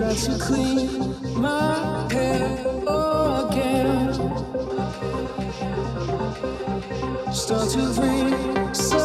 Try to clean my hair again. Start to resuscitate